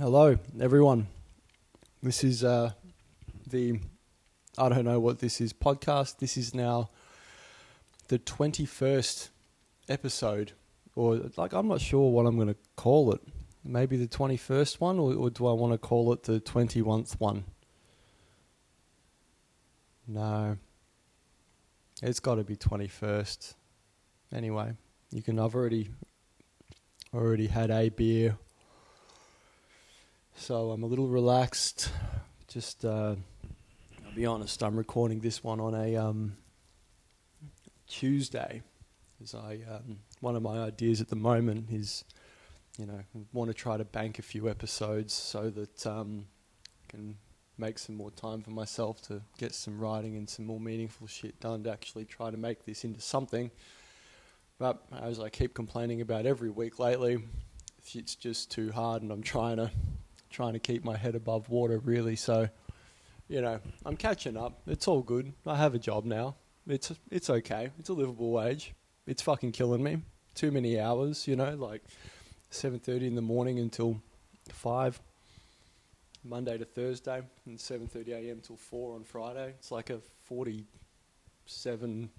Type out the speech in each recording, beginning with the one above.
Hello, everyone. This is uh, the I don't know what this is podcast. This is now the twenty first episode, or like I'm not sure what I'm going to call it. Maybe the twenty first one, or, or do I want to call it the twenty one one? No, it's got to be twenty first. Anyway, you can. I've already already had a beer so I'm a little relaxed. Just, uh, I'll be honest, I'm recording this one on a um, Tuesday. As I, um, one of my ideas at the moment is, you know, want to try to bank a few episodes so that um, I can make some more time for myself to get some writing and some more meaningful shit done to actually try to make this into something. But as I keep complaining about every week lately, it's just too hard, and I'm trying to trying to keep my head above water, really. So, you know, I'm catching up. It's all good. I have a job now. It's it's okay. It's a livable wage. It's fucking killing me. Too many hours, you know, like 7:30 in the morning until 5 Monday to Thursday and 7:30 a.m. till 4 on Friday. It's like a 47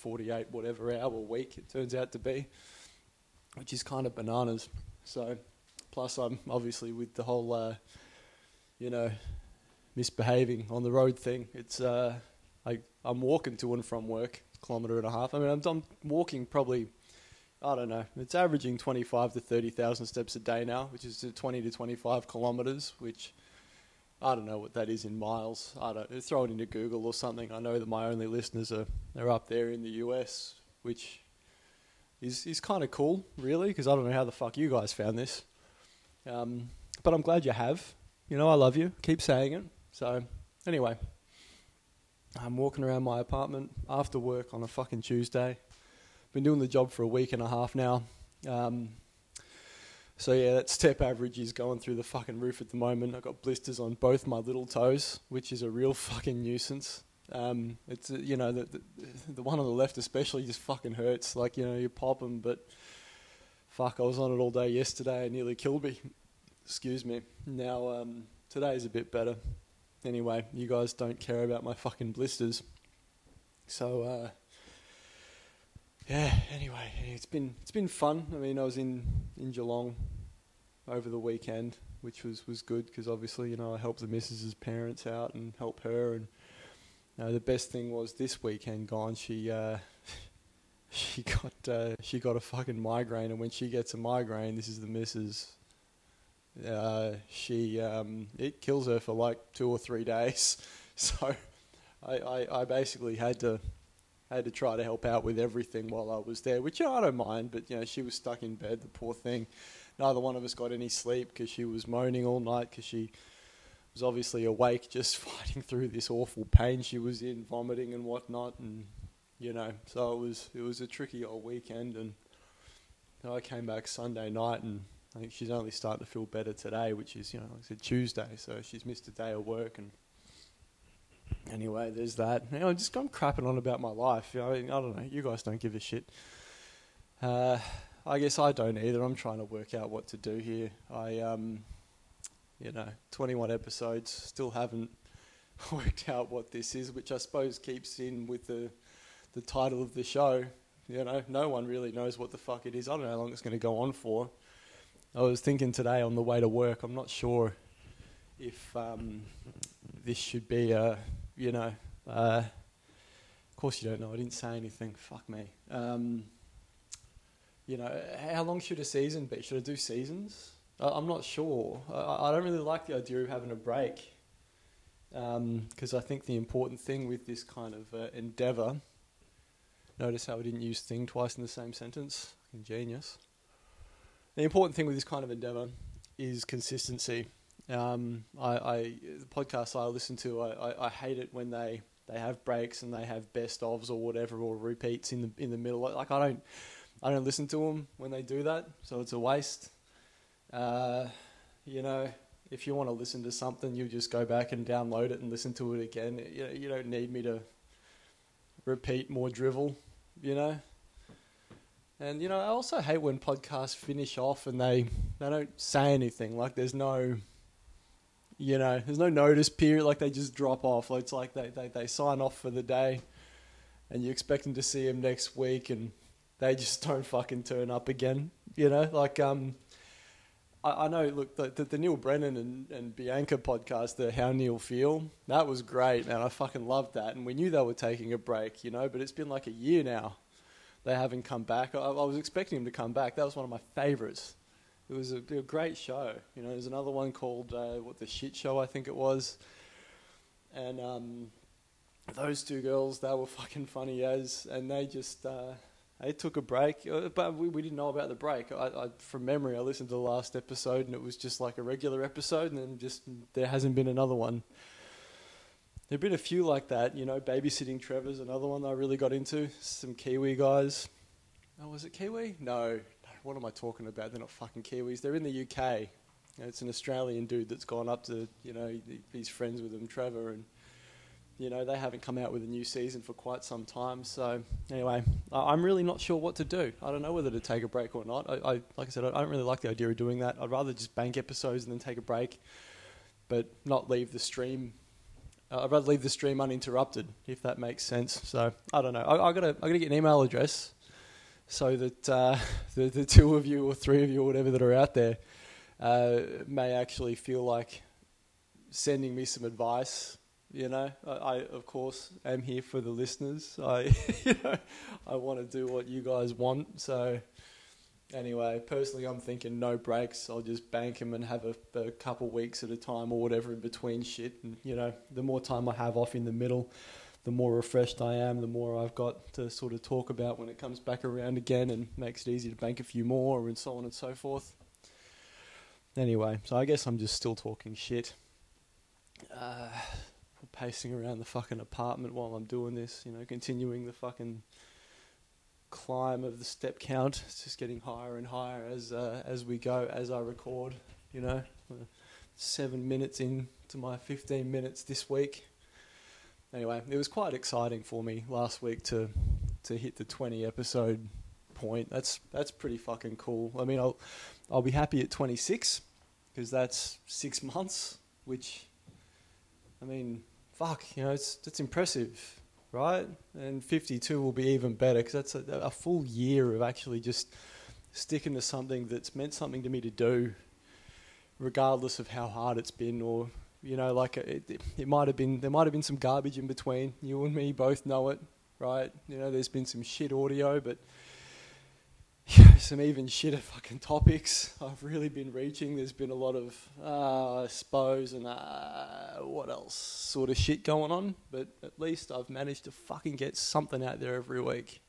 48 whatever hour week it turns out to be, which is kind of bananas. So, Plus, I'm obviously with the whole, uh, you know, misbehaving on the road thing. It's uh, I, I'm walking to and from work, kilometre and a half. I mean, I'm, I'm walking probably, I don't know, it's averaging 25 to 30,000 steps a day now, which is 20 to 25 kilometres, which I don't know what that is in miles. I don't throw it into Google or something. I know that my only listeners are, are up there in the US, which is is kind of cool, really, because I don't know how the fuck you guys found this. Um, but I'm glad you have. You know, I love you. Keep saying it. So, anyway, I'm walking around my apartment after work on a fucking Tuesday. Been doing the job for a week and a half now. Um, so yeah, that step average is going through the fucking roof at the moment. I've got blisters on both my little toes, which is a real fucking nuisance. Um, it's uh, you know the, the, the one on the left especially just fucking hurts. Like you know you pop them, but fuck, I was on it all day yesterday. Nearly killed me. Excuse me. Now, um, today's a bit better. Anyway, you guys don't care about my fucking blisters. So, uh, yeah, anyway, it's been it's been fun. I mean, I was in, in Geelong over the weekend, which was, was good because obviously, you know, I helped the missus's parents out and help her. And you know, the best thing was this weekend gone, she uh, she got uh, she got a fucking migraine, and when she gets a migraine, this is the missus. Uh, she um, it kills her for like two or three days. So I, I, I, basically had to had to try to help out with everything while I was there, which you know, I don't mind. But you know, she was stuck in bed, the poor thing. Neither one of us got any sleep because she was moaning all night because she was obviously awake, just fighting through this awful pain she was in, vomiting and whatnot, and you know. So it was it was a tricky old weekend, and I came back Sunday night, and I think she's only starting to feel better today, which is you know like I said Tuesday, so she's missed a day of work, and anyway, there's that. You know, just I'm crapping on about my life. You know, I, don't know. You guys don't give a shit. Uh, I guess I don't either. I'm trying to work out what to do here. I um, you know, 21 episodes, still haven't worked out what this is, which I suppose keeps in with the the title of the show. You know, no one really knows what the fuck it is. I don't know how long it's going to go on for. I was thinking today on the way to work. I'm not sure if um, this should be a, you know, uh, of course you don't know. I didn't say anything. Fuck me. Um, you know, how long should a season be? Should I do seasons? I, am not sure. I, I, don't really like the idea of having a break because um, I think the important thing with this kind of uh, endeavour Notice how I didn't use thing twice in the same sentence. Ingenious. The important thing with this kind of endeavor is consistency. Um, I, I, the podcasts I listen to, I, I, I, hate it when they, they have breaks and they have best ofs or whatever or repeats in the in the middle. Like I don't I don't listen to them when they do that, so it's a waste. Uh, you know, if you want to listen to something, you just go back and download it and listen to it again. You, know, you don't need me to repeat more drivel you know. And you know, I also hate when podcasts finish off and they they don't say anything. Like there's no you know, there's no notice period, like they just drop off. It's like they, they, they sign off for the day and you expect them to see them next week and they just don't fucking turn up again. You know, like um I, I know. Look, the, the, the Neal Brennan and, and Bianca podcast, the How Neal Feel, that was great, man. I fucking loved that, and we knew they were taking a break, you know. But it's been like a year now. They haven't come back. I, I was expecting them to come back. That was one of my favorites. It was a, a great show. You know, there's another one called uh, what the shit show I think it was, and um, those two girls they were fucking funny as, and they just. Uh, they took a break, uh, but we, we didn't know about the break. I, I, from memory, I listened to the last episode, and it was just like a regular episode, and then just there hasn't been another one. There've been a few like that, you know. Babysitting Trevor's another one that I really got into. Some Kiwi guys. Oh, was it Kiwi? No. What am I talking about? They're not fucking Kiwis. They're in the UK. It's an Australian dude that's gone up to, you know, he's friends with them, Trevor, and you know, they haven't come out with a new season for quite some time. So anyway, I'm really not sure what to do. I don't know whether to take a break or not. I, I like I said, I don't really like the idea of doing that. I'd rather just bank episodes and then take a break, but not leave the stream. Uh, I'd rather leave the stream uninterrupted, if that makes sense. So I don't know. I, I gotta I gotta get an email address so that uh, the the two of you or three of you or whatever that are out there uh, may actually feel like sending me some advice you know, I, I, of course am here for the listeners. I you know I want to do what you guys want. So anyway, personally, I'm thinking no breaks. I'll just bank them and have a, a couple weeks at a time or whatever in between shit. And you know, the more time I have off in the middle, the more refreshed I am. The more I've got to sort of talk about when it comes back around again, and makes it easy to bank a few more and so on and so forth. Anyway, so I guess I'm just still talking shit. Uh, pacing around the fucking apartment while I'm doing this, you know, continuing the fucking climb of the step count. It's just getting higher and higher as uh, as we go, as I record. You know, seven minutes into my 15 minutes this week. Anyway, it was quite exciting for me last week to to hit the 20 episode point. That's that's pretty fucking cool. I mean, I'll I'll be happy at 26 because that's six months, which I mean, fuck, you know, it's it's impressive, right? And 52 will be even better because that's a, a, full year of actually just sticking to something that's meant something to me to do, regardless of how hard it's been or you know, like it, it, it might have been there might have been some garbage in between. You and me both know it, right? You know, there's been some shit audio, but some even shitter fucking topics I've really been reaching. There's been a lot of, uh, I suppose, and uh, what else sort of shit going on. But at least I've managed to fucking get something out there every week.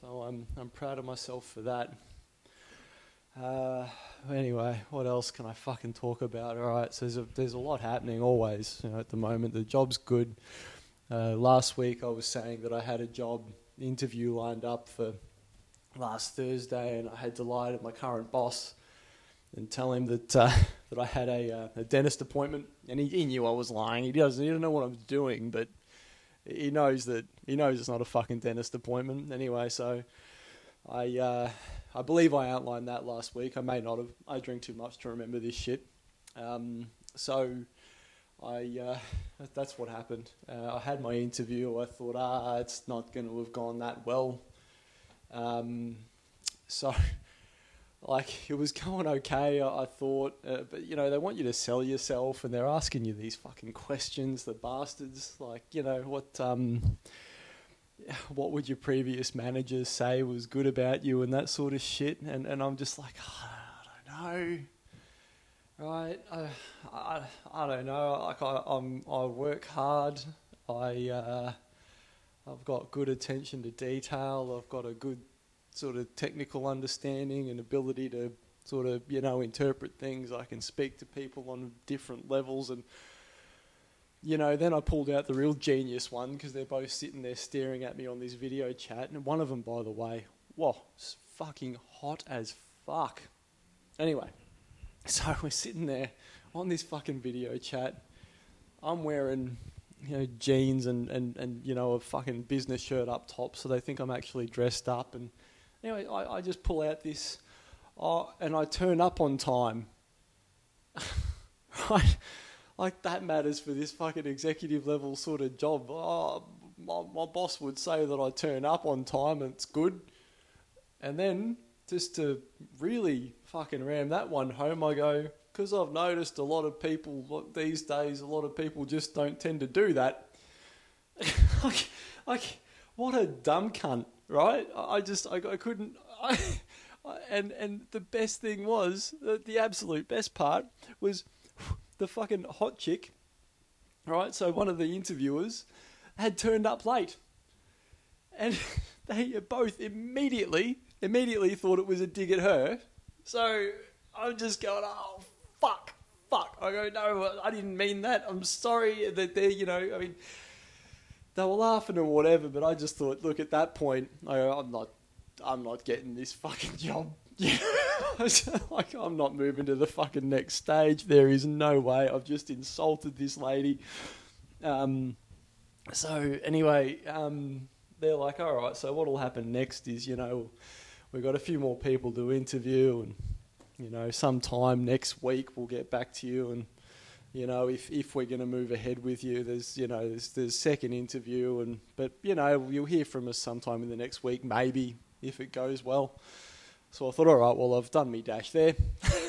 So I'm I'm proud of myself for that. Uh, anyway, what else can I fucking talk about? All right, so there's a, there's a lot happening always you know, at the moment. The job's good. Uh, last week I was saying that I had a job interview lined up for last Thursday, and I had to lie to my current boss and tell him that uh, that I had a, uh, a dentist appointment, and he, he, knew I was lying. He doesn't he didn't know what I'm doing, but he knows that he knows it's not a fucking dentist appointment anyway. So I uh, I believe I outlined that last week. I may not have. I drink too much to remember this shit. Um, so I uh, that's what happened. Uh, I had my interview. I thought, ah, it's not going to have gone that well. Um, so, like, it was going okay, I, I thought, uh, but you know, they want you to sell yourself, and they're asking you these fucking questions, the bastards. Like, you know, what um, what would your previous managers say was good about you, and that sort of shit. And and I'm just like, oh, I don't know. Right, I, I, I don't know. Like I, I'm, I work hard. I, uh, I've got good attention to detail. I've got a good sort of technical understanding and ability to sort of you know interpret things. I can speak to people on different levels and you know, then I pulled out the real genius one because they're both sitting there staring at me on this video chat. And one of them, by the way, whoa, it's fucking hot as fuck. Anyway, so we're sitting there on this fucking video chat. I'm wearing you know, jeans and, and, and, you know, a fucking business shirt up top, so they think I'm actually dressed up. And Anyway, I, I just pull out this, oh, and I turn up on time. right? Like that matters for this fucking executive level sort of job. Oh, my, my boss would say that I turn up on time and it's good. And then just to really fucking ram that one home, I go, because I've noticed a lot of people these days, a lot of people just don't tend to do that. like, like, what a dumb cunt, right? I just, I, I couldn't, I, and and the best thing was, the, the absolute best part was the fucking hot chick, right? So one of the interviewers had turned up late, and they both immediately immediately thought it was a dig at her. So I'm just going, oh fuck, fuck. I go, no, I didn't mean that. I'm sorry that they're, you know, I mean, they were laughing or whatever, but I just thought, look, at that point, I go, I'm not, I'm not getting this fucking job. Like, I'm not moving to the fucking next stage. There is no way. I've just insulted this lady. Um, so, anyway, um, they're like, all right, so what'll happen next is, you know, we've got a few more people to interview, and, you know, sometime next week we'll get back to you. And, you know, if, if we're going to move ahead with you, there's, you know, there's, there's second interview, and but, you know, you'll hear from us sometime in the next week, maybe, if it goes well. So I thought, all right, well, I've done me dash there.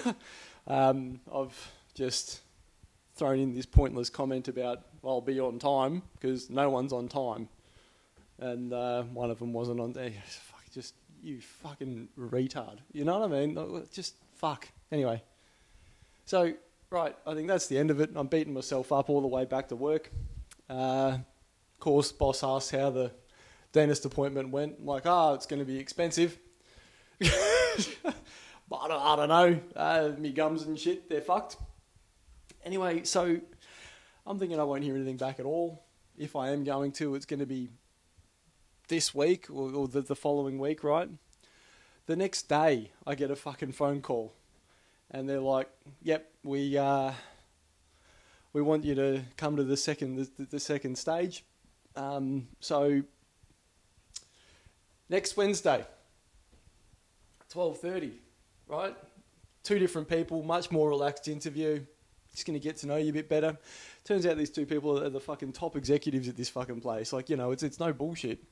um, I've just thrown in this pointless comment about well, I'll be on time because no one's on time, and uh, one of them wasn't on. there. just you fucking retard. You know what I mean? Just fuck. Anyway, so right, I think that's the end of it. I'm beating myself up all the way back to work. Uh, of course, boss asked how the dentist appointment went. I'm like, ah, oh, it's going to be expensive. but I don't, I don't know. Uh, me gums and shit, they're fucked. Anyway, so I'm thinking I won't hear anything back at all. If I am going to, it's going to be this week or, or the, the following week, right? The next day, I get a fucking phone call, and they're like, "Yep, we uh, we want you to come to the second the, the second stage." Um, so next Wednesday, 12.30, right? Two different people, much more relaxed interview. Just going to get to know you a bit better. Turns out these two people are the fucking top executives at this fucking place. Like, you know, it's, it's no bullshit.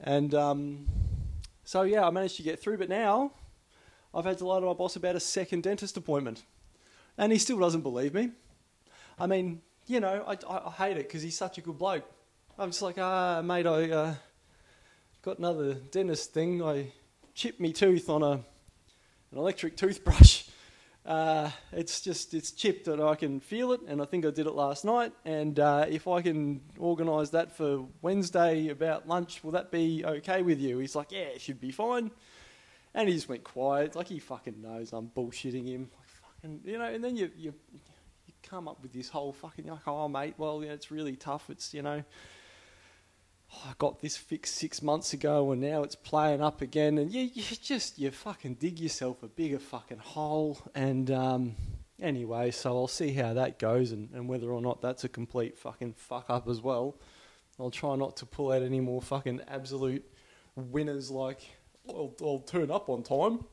And um, so, yeah, I managed to get through. But now I've had to lie to my boss about a second dentist appointment. And he still doesn't believe me. I mean, you know, I, I, I hate it because he's such a good bloke. I'm just like, ah, mate, I uh, got another dentist thing. I chipped me tooth on a, an electric toothbrush. Uh, it's just it's chipped and I can feel it, and I think I did it last night. And uh, if I can organise that for Wednesday about lunch, will that be okay with you? He's like, yeah, it should be fine. And he just went quiet, like he fucking knows I'm bullshitting him. Like fucking, you know. And then you you you come up with this whole fucking like, oh mate, well yeah, it's really tough. It's you know I got this fixed six months ago and now it's playing up again. And you, you just, you fucking dig yourself a bigger fucking hole. And um, anyway, so I'll see how that goes and, and whether or not that's a complete fucking fuck up as well. I'll try not to pull out any more fucking absolute winners like, I'll, I'll turn up on time.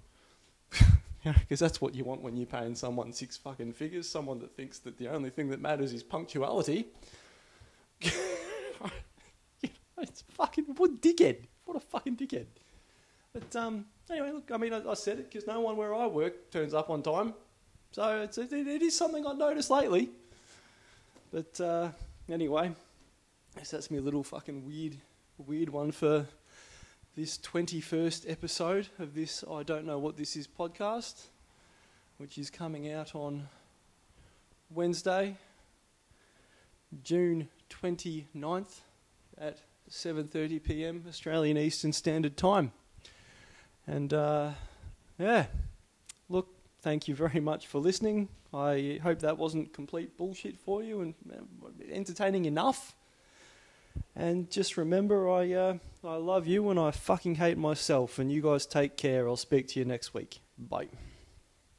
Because that's what you want when you're paying someone six fucking figures, someone that thinks that the only thing that matters is punctuality. It's fucking what dickhead. What a fucking dickhead. But um, anyway, look, I mean, I, I said it because no one where I work turns up on time, so it's it, it is something I've noticed lately. But uh, anyway, so that's me a little fucking weird, weird one for this twenty-first episode of this. I don't know what this is podcast, which is coming out on Wednesday, June 29th at 7:30 p.m. Australian Eastern Standard Time. And uh, yeah, look, thank you very much for listening. I hope that wasn't complete bullshit for you and uh, entertaining enough. And just remember, I uh, I love you and I fucking hate myself. And you guys take care. I'll speak to you next week. Bye.